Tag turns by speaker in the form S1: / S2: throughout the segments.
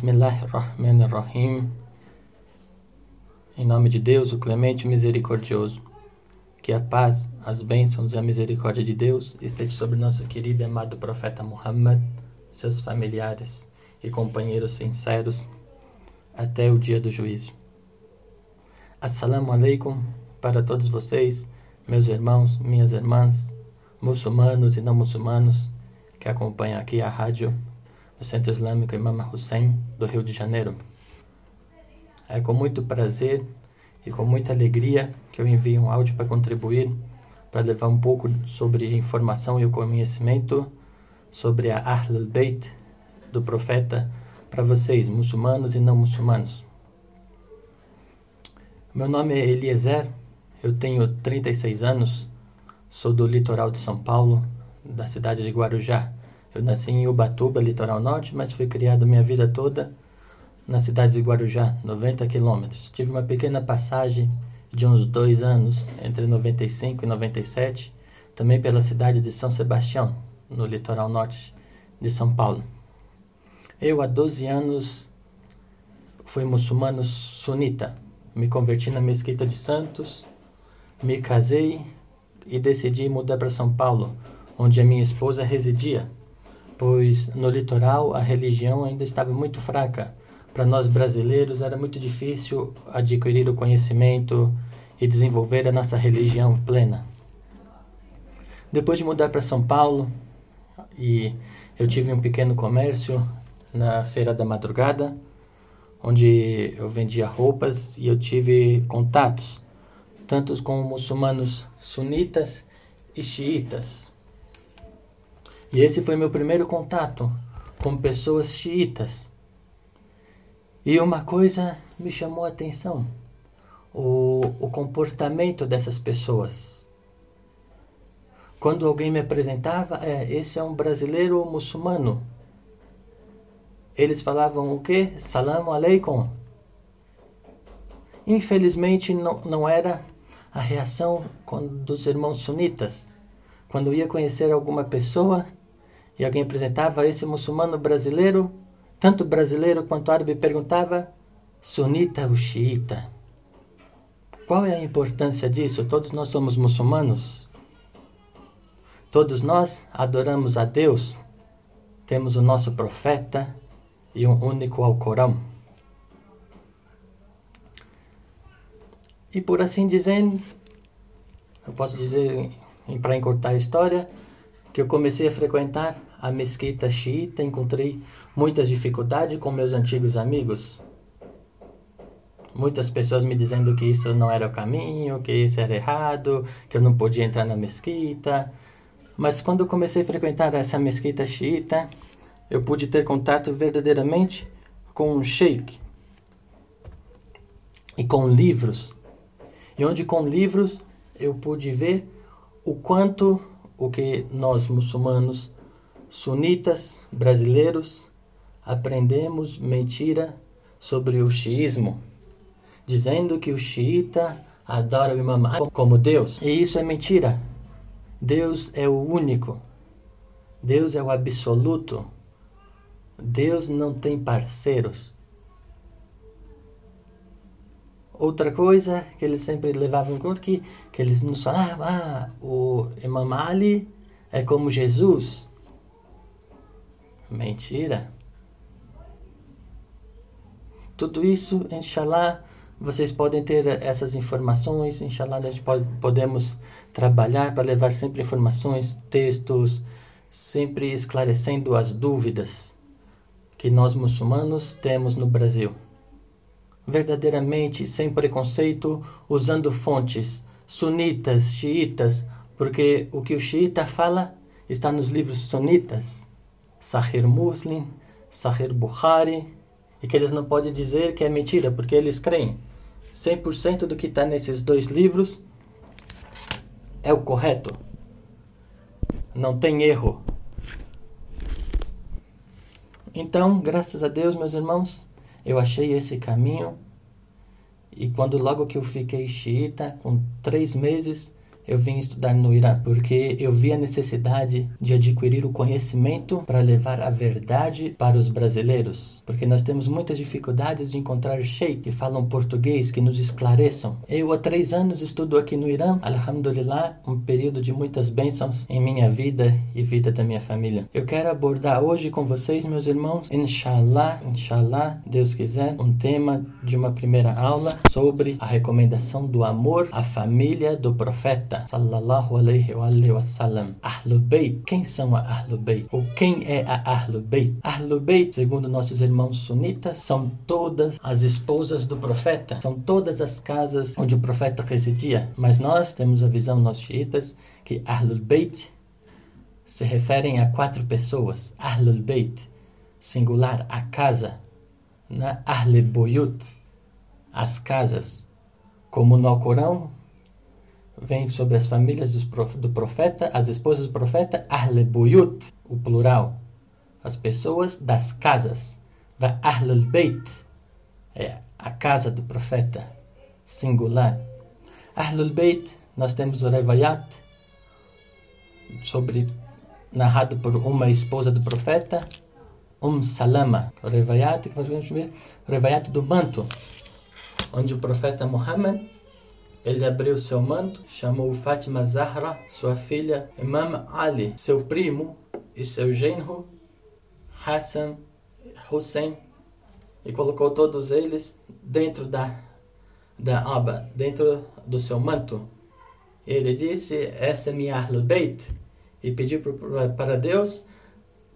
S1: Bismillahirrahmanirrahim. Em nome de Deus, o clemente misericordioso. Que a paz, as bênçãos e a misericórdia de Deus esteja sobre nosso querido e amado profeta Muhammad, seus familiares e companheiros sinceros, até o dia do juízo. Assalamu alaikum para todos vocês, meus irmãos, minhas irmãs, muçulmanos e não muçulmanos que acompanham aqui a rádio do Centro Islâmico Imam Hussein do Rio de Janeiro. É com muito prazer e com muita alegria que eu envio um áudio para contribuir, para levar um pouco sobre informação e o conhecimento sobre a Ahlul Bayt do profeta para vocês, muçulmanos e não muçulmanos. Meu nome é Eliezer, eu tenho 36 anos, sou do litoral de São Paulo, da cidade de Guarujá. Eu nasci em Ubatuba, litoral norte, mas fui criado minha vida toda na cidade de Guarujá, 90 quilômetros. Tive uma pequena passagem de uns dois anos, entre 95 e 97, também pela cidade de São Sebastião, no litoral norte de São Paulo. Eu, há 12 anos, fui muçulmano sunita. Me converti na Mesquita de Santos, me casei e decidi mudar para São Paulo, onde a minha esposa residia, pois no litoral a religião ainda estava muito fraca. Para nós brasileiros era muito difícil adquirir o conhecimento e desenvolver a nossa religião plena. Depois de mudar para São Paulo, e eu tive um pequeno comércio na Feira da Madrugada, onde eu vendia roupas e eu tive contatos tanto com muçulmanos sunitas e xiitas. E esse foi meu primeiro contato com pessoas xiitas. E uma coisa me chamou a atenção: o, o comportamento dessas pessoas. Quando alguém me apresentava, é, esse é um brasileiro muçulmano. Eles falavam o quê? Salam aleikum. Infelizmente não, não era a reação dos irmãos sunitas. Quando eu ia conhecer alguma pessoa e alguém apresentava esse muçulmano brasileiro, tanto brasileiro quanto árabe, perguntava sunita ou xiita. Qual é a importância disso? Todos nós somos muçulmanos. Todos nós adoramos a Deus. Temos o nosso profeta e um único Alcorão. E por assim dizer, eu posso dizer, para encurtar a história, que eu comecei a frequentar a mesquita xiita, encontrei muitas dificuldades com meus antigos amigos. Muitas pessoas me dizendo que isso não era o caminho, que isso era errado, que eu não podia entrar na mesquita. Mas quando eu comecei a frequentar essa mesquita xiita, eu pude ter contato verdadeiramente com um sheik e com livros e onde com livros eu pude ver o quanto o que nós muçulmanos sunitas brasileiros aprendemos mentira sobre o xiismo, dizendo que o xiita adora o Imam Ali como Deus. E isso é mentira. Deus é o único. Deus é o absoluto. Deus não tem parceiros. Outra coisa que eles sempre levavam em conta que, que eles nos falavam, ah, o Imam Ali é como Jesus. Mentira. Tudo isso, inshallah, vocês podem ter essas informações, inshallah, nós pode, podemos trabalhar para levar sempre informações, textos, sempre esclarecendo as dúvidas que nós muçulmanos temos no Brasil verdadeiramente sem preconceito, usando fontes sunitas, xiitas, porque o que o xiita fala está nos livros sunitas, Sahih Muslim, Sahih Bukhari, e que eles não podem dizer que é mentira, porque eles creem 100% do que está nesses dois livros é o correto. Não tem erro. Então, graças a Deus, meus irmãos, eu achei esse caminho e quando logo que eu fiquei xiita, com três meses, eu vim estudar no Irã? Porque eu vi a necessidade de adquirir o conhecimento para levar a verdade para os brasileiros. Porque nós temos muitas dificuldades de encontrar sheik que falam português, que nos esclareçam. Eu há três anos estudo aqui no Irã, Alhamdulillah, um período de muitas bênçãos em minha vida e vida da minha família. Eu quero abordar hoje com vocês, meus irmãos, inshallah, inshallah, Deus quiser, um tema de uma primeira aula sobre a recomendação do amor à família do profeta, sallallahu alaihi wa. Ahlul Bayt, quem são a Ahlul Bayt? Ou quem é a Ahlul Bayt? Ahlul Bayt, segundo nossos irmãos sunitas, são todas as esposas do profeta, são todas as casas onde o profeta residia. Mas nós temos a visão, nós xiitas, que Ahlul Bayt se referem a quatro pessoas. Ahlul Bayt, singular, a casa. Na Ahle Boyut, as casas. Como no Alcorão, vem sobre as famílias do profeta, as esposas do profeta, Ahle Boyut, o plural. As pessoas das casas. Va Ahlul Bayt, é a casa do profeta, singular. Ahlul Bayt, nós temos o Revayat, sobre narrado por uma esposa do profeta, Um Salama, o Revayat, que nós vamos ver, o Revayat do manto, onde o profeta Muhammad ele abriu seu manto, chamou Fátima Zahra, sua filha, Imam Ali, seu primo e seu genro, Hassan, Hussein, e colocou todos eles dentro da, da aba, dentro do seu manto. Ele disse: Essa é minha Ahlul Beit, e pediu para Deus: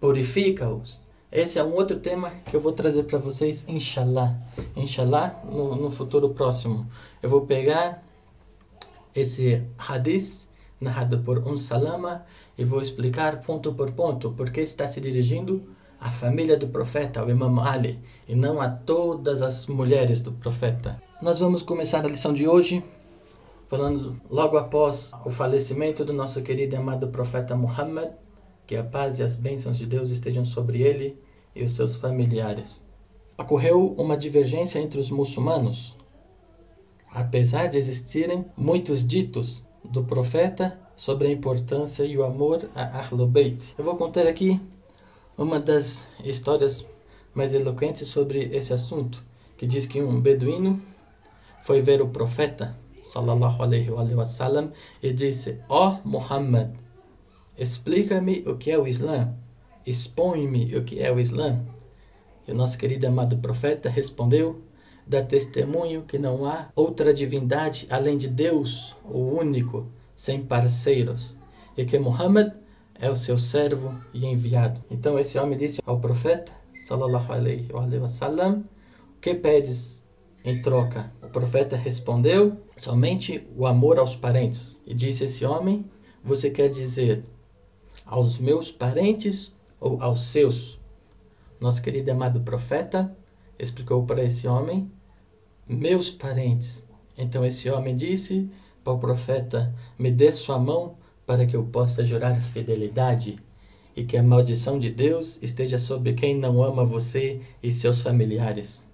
S1: purifica-os. Esse é um outro tema que eu vou trazer para vocês, inshallah. Inshallah, no, no futuro próximo. Eu vou pegar esse hadith narrado por Um Salama e vou explicar ponto por ponto porque está se dirigindo à família do profeta, ao Imam Ali, e não a todas as mulheres do profeta. Nós vamos começar a lição de hoje falando logo após o falecimento do nosso querido e amado profeta Muhammad, que a paz e as bênçãos de Deus estejam sobre ele e os seus familiares. Ocorreu uma divergência entre os muçulmanos apesar de existirem muitos ditos do profeta sobre a importância e o amor a Ahlul Bayt. Eu vou contar aqui uma das histórias mais eloquentes sobre esse assunto, que diz que um beduíno foi ver o profeta sallallahu alaihi wa sallam e disse: "Ó oh, Muhammad, explica-me o que é o Islã, expõe-me o que é o Islã." E o nosso querido amado profeta respondeu: dá testemunho que não há outra divindade além de Deus, o único, sem parceiros, e que Muhammad é o seu servo e enviado. Então esse homem disse ao profeta, sallallahu alaihi wa sallam, o que pedes em troca? O profeta respondeu, somente o amor aos parentes. E disse esse homem, você quer dizer aos meus parentes ou aos seus? Nosso querido amado profeta explicou para esse homem meus parentes. Então esse homem disse para o profeta: Me dê sua mão para que eu possa jurar fidelidade e que a maldição de Deus esteja sobre quem não ama você e seus familiares.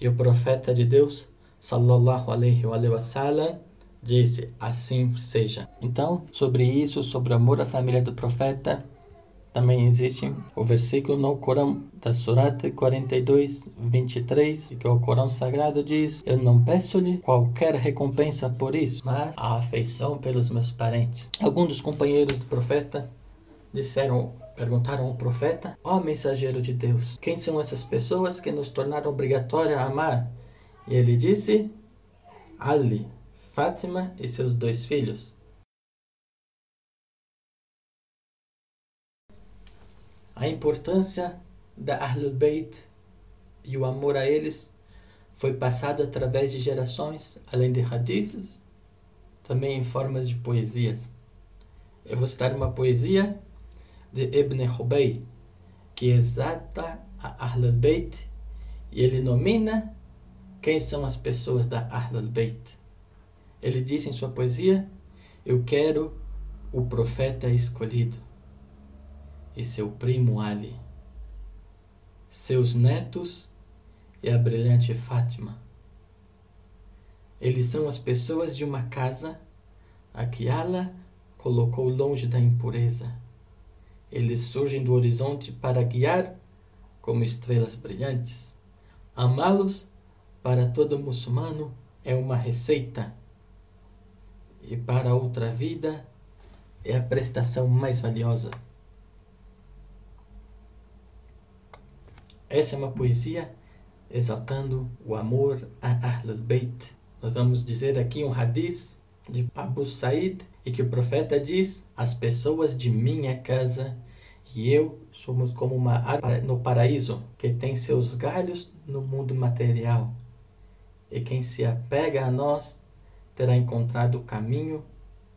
S1: E o profeta de Deus, sallallahu alaihi wa sallam, disse: Assim seja. Então, sobre isso, sobre o amor à família do profeta, também existe o versículo no Corão da Surat 42, 23, que o Corão Sagrado diz: Eu não peço-lhe qualquer recompensa por isso, mas a afeição pelos meus parentes. Alguns dos companheiros do profeta disseram, perguntaram ao profeta: Ó oh, mensageiro de Deus, quem são essas pessoas que nos tornaram obrigatório a amar? E ele disse: Ali, Fátima e seus dois filhos. A importância da Ahlul Bayt e o amor a eles foi passado através de gerações, além de hadiths, também em formas de poesias. Eu vou citar uma poesia de Ibn Hubay, que exata a Ahlul Bayt e ele nomina quem são as pessoas da Ahlul Bayt. Ele diz em sua poesia: Eu quero o profeta escolhido e seu primo Ali, seus netos e a brilhante Fátima. Eles são as pessoas de uma casa a que Allah colocou longe da impureza. Eles surgem do horizonte para guiar como estrelas brilhantes. Amá-los para todo muçulmano é uma receita, e para outra vida é a prestação mais valiosa. Essa é uma poesia exaltando o amor a Ahlul Bayt. Nós vamos dizer aqui um hadith de Abu Said e que o profeta diz: As pessoas de minha casa e eu somos como uma árvore no paraíso que tem seus galhos no mundo material. E quem se apega a nós terá encontrado o caminho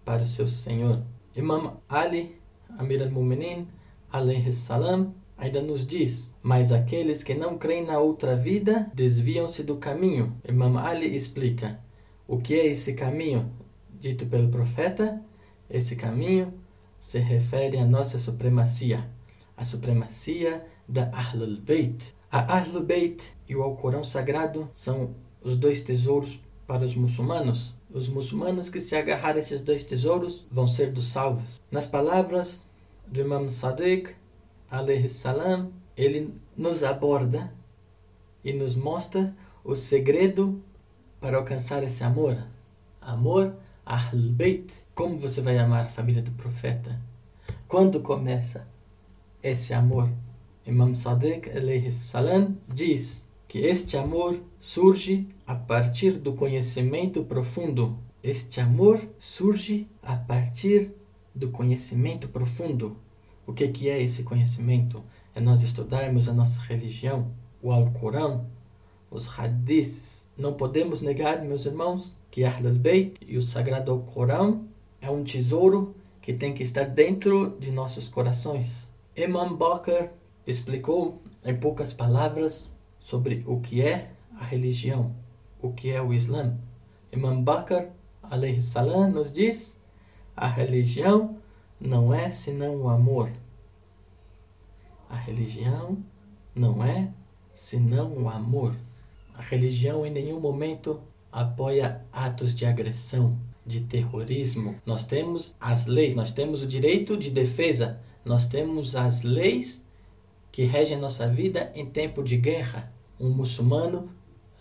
S1: para o seu Senhor. Imam Ali, Amir al-Mu'minin, alayhi salam, ainda nos diz: Mas aqueles que não creem na outra vida desviam-se do caminho. Imam Ali explica: O que é esse caminho dito pelo profeta? Esse caminho se refere à nossa supremacia, a supremacia da Ahlul Bayt. A Ahlul Bayt e o Alcorão Sagrado são os dois tesouros para os muçulmanos. Os muçulmanos que se agarrarem a esses dois tesouros vão ser dos salvos. Nas palavras do Imam Sadiq, salam, ele nos aborda e nos mostra o segredo para alcançar esse amor. Amor Ahlul Bayt. Como você vai amar a família do profeta? Quando começa esse amor? Imam Sadiq salam diz que este amor surge a partir do conhecimento profundo. Este amor surge a partir do conhecimento profundo. O que, que é esse conhecimento? É nós estudarmos a nossa religião, o Alcorão, os hadiths. Não podemos negar, meus irmãos, que Ahlul Bayt e o Sagrado Alcorão é um tesouro que tem que estar dentro de nossos corações. Imam Bakr explicou em poucas palavras sobre o que é a religião, o que é o Islã. Imam Bakr salam nos diz: a religião não é senão o amor. A religião não é senão o amor. A religião em nenhum momento apoia atos de agressão, de terrorismo. Nós temos as leis, nós temos o direito de defesa, nós temos as leis que regem nossa vida em tempo de guerra. Um muçulmano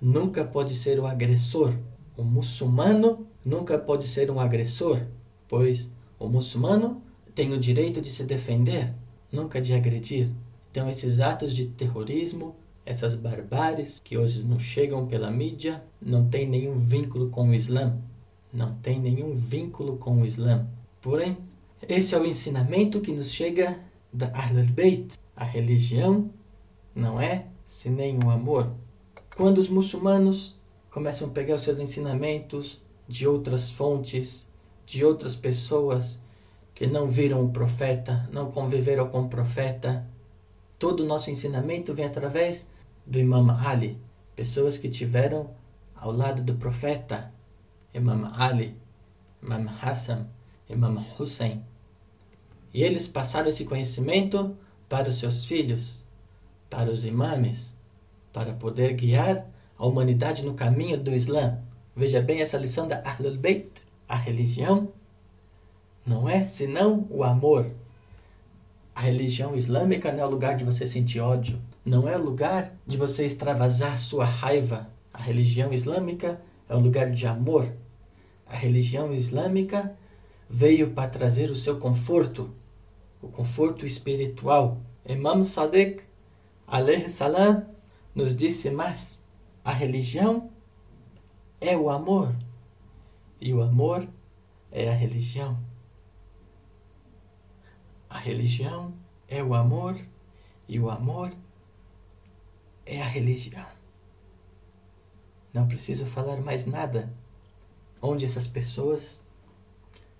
S1: nunca pode ser o agressor. Um muçulmano nunca pode ser um agressor, pois o muçulmano tem o direito de se defender, nunca de agredir. Então, esses atos de terrorismo, essas barbáries que hoje nos chegam pela mídia, não tem nenhum vínculo com o Islã. Não tem nenhum vínculo com o Islã. Porém, esse é o ensinamento que nos chega da Ahlul Bayt. A religião não é se nem o amor. Quando os muçulmanos começam a pegar os seus ensinamentos de outras fontes, de outras pessoas que não viram o profeta, não conviveram com o profeta, todo o nosso ensinamento vem através do Imam Ali, pessoas que tiveram ao lado do profeta, Imam Ali, Imam Hassan, Imam Hussein. E eles passaram esse conhecimento para os seus filhos, para os imames, para poder guiar a humanidade no caminho do Islã. Veja bem essa lição da Ahlul Bayt. A religião não é senão o amor. A religião islâmica não é lugar de você sentir ódio, não é lugar de você extravasar sua raiva. A religião islâmica é um lugar de amor. A religião islâmica veio para trazer o seu conforto, o conforto espiritual. Imam Sadiq, alayhi salam, nos disse mais: a religião é o amor e o amor é a religião. A religião é o amor e o amor é a religião. Não preciso falar mais nada. Onde essas pessoas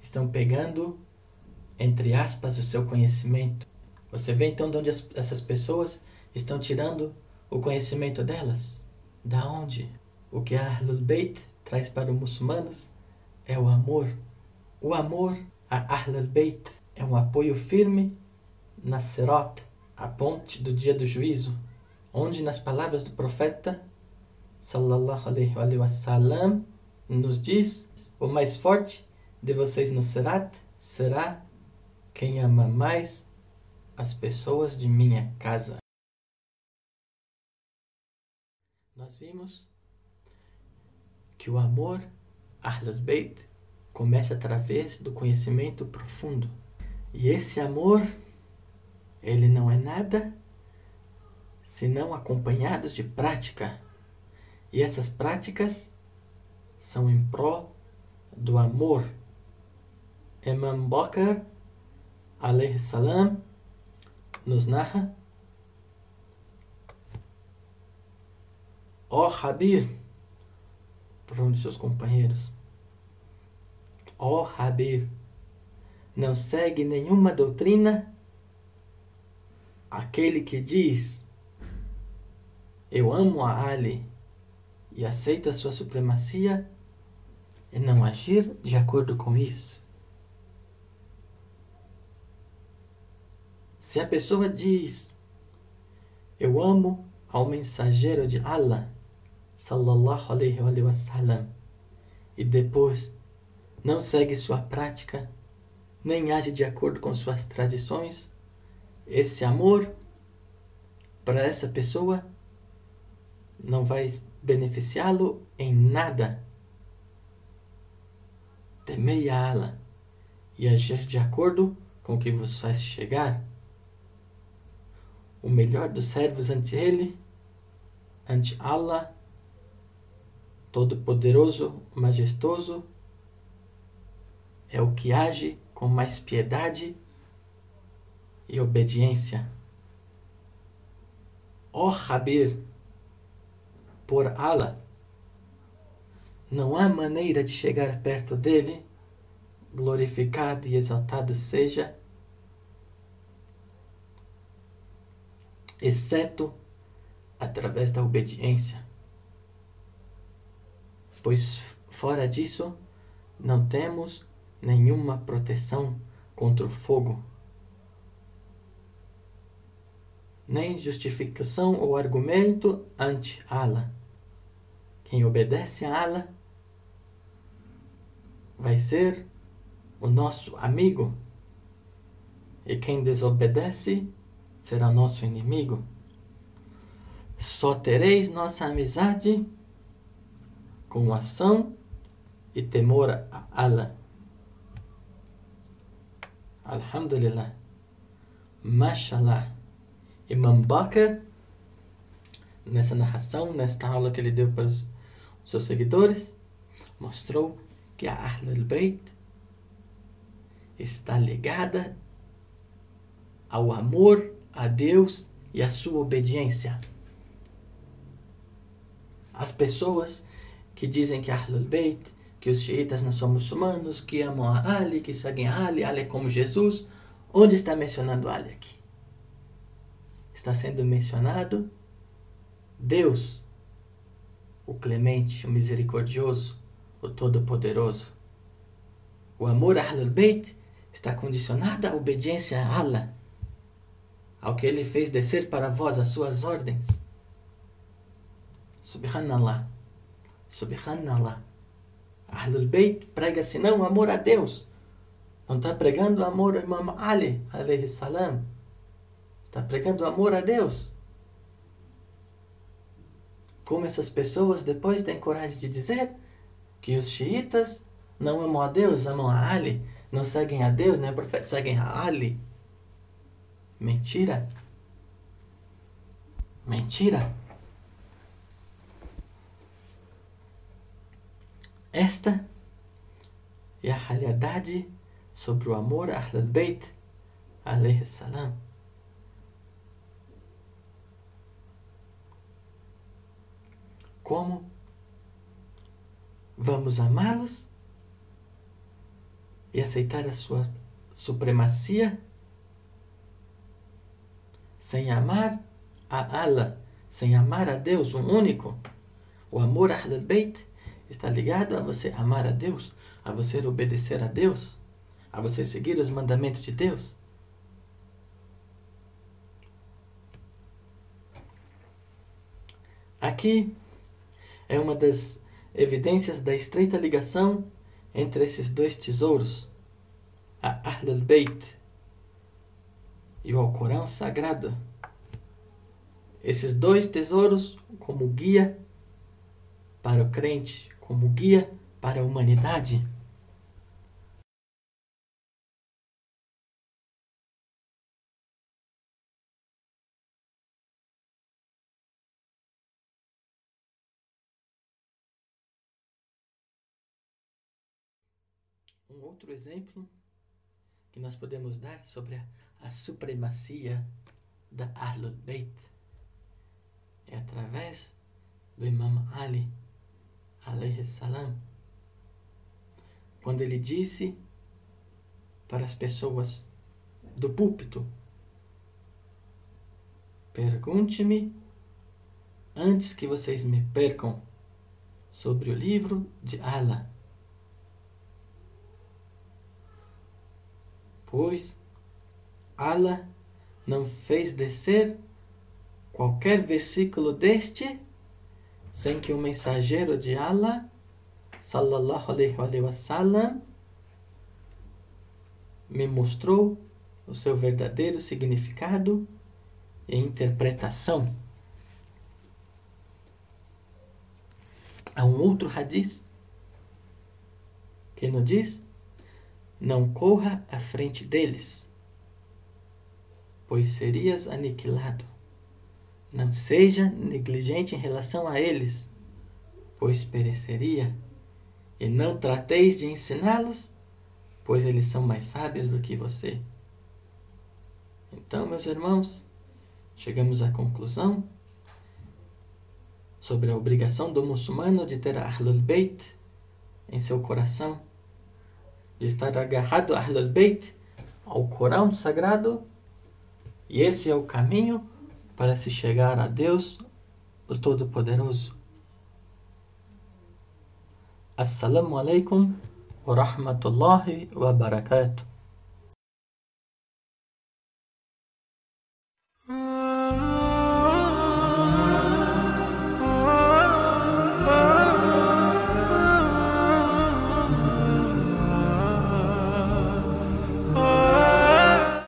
S1: estão pegando, entre aspas, o seu conhecimento. Você vê então de onde as, essas pessoas estão tirando o conhecimento delas? Da onde? O que a Ahlul Bayt traz para os muçulmanos é o amor. O amor a Ahlul Bayt é um apoio firme na Sirat, a ponte do dia do juízo, onde nas palavras do profeta sallallahu alaihi wasallam nos diz: o mais forte de vocês no Serat será quem ama mais as pessoas de minha casa. Nós vimos que o amor Ahlul Beit começa através do conhecimento profundo. E esse amor, ele não é nada senão acompanhados de prática. E essas práticas são em prol do amor. Imam Bakr, alayhi salam, nos narra Ó oh, Habir, para um de seus companheiros, ó oh, Habir, não segue nenhuma doutrina aquele que diz eu amo a Ali e aceito a sua supremacia e não agir de acordo com isso. Se a pessoa diz eu amo ao mensageiro de Allah sallallahu alaihi wa sallam e depois não segue sua prática nem age de acordo com suas tradições, esse amor para essa pessoa não vai beneficiá-lo em nada. Temei a Allah e agir de acordo com o que vos faz chegar. O melhor dos servos ante Ele, ante Allah, Todo-Poderoso, Majestoso, é o que age com mais piedade e obediência. Ó oh, Rabir, por Allah. Não há maneira de chegar perto dele, glorificado e exaltado seja, exceto através da obediência. Pois fora disso, não temos nenhuma proteção contra o fogo, nem justificação ou argumento ante Allah. Quem obedece a Allah vai ser o nosso amigo. E quem desobedece será nosso inimigo. Só tereis nossa amizade com ação e temor a Allah. Alhamdulillah. Mashallah. Imam Bakr, nessa narração, nesta aula que ele deu para os seus seguidores, mostrou que a Ahlul Bayt está ligada ao amor a Deus e à sua obediência. As pessoas que dizem que Ahlul Bayt, que os xiitas não são muçulmanos, que amam a Ali, que seguem a Ali, Ali é como Jesus, onde está mencionando Ali aqui? Está sendo mencionado Deus o clemente, o misericordioso, o todo-poderoso. O amor a Ahlul Bayt está condicionado à obediência a Allah, ao que ele fez descer para vós as suas ordens. Subhanallah. Subhanallah. Ahlul Bayt prega-se não amor a Deus. Não está pregando amor a Imam Ali, alayhi salam. Está pregando amor a Deus. Como essas pessoas depois têm coragem de dizer que os xiitas não amam a Deus, amam a Ali, não seguem a Deus, nem a profeta, seguem a Ali. Mentira. Mentira. Esta é a realidade sobre o amor a Ahlul Bayt, alayhi salam. Como vamos amá-los e aceitar a sua supremacia sem amar a Allah, sem amar a Deus, um único. O amor a Ahlul Bayt está ligado a você amar a Deus, a você obedecer a Deus, a você seguir os mandamentos de Deus. Aqui é uma das evidências da estreita ligação entre esses dois tesouros, a Ahl al-Bayt e o Alcorão Sagrado. Esses dois tesouros como guia para o crente, como guia para a humanidade. Um outro exemplo que nós podemos dar sobre a, a supremacia da Ahlul Bayt é através do Imam Ali, salam, quando ele disse para as pessoas do púlpito: Pergunte-me antes que vocês me percam sobre o livro de Allah pois Allah não fez descer qualquer versículo deste sem que o mensageiro de Allah, sallallahu alaihi wasallam, me mostrou o seu verdadeiro significado e interpretação. Há um outro hadith que nos diz não corra à frente deles, pois serias aniquilado. Não seja negligente em relação a eles, pois pereceria. E não trateis de ensiná-los, pois eles são mais sábios do que você. Então, meus irmãos, chegamos à conclusão sobre a obrigação do muçulmano de ter Ahlul Bayt em seu coração de estar agarrado a Ahlul Bayt, ao Corão Sagrado, e esse é o caminho para se chegar a Deus, o Todo-Poderoso. Assalamu alaikum wa rahmatullahi wa barakatuh.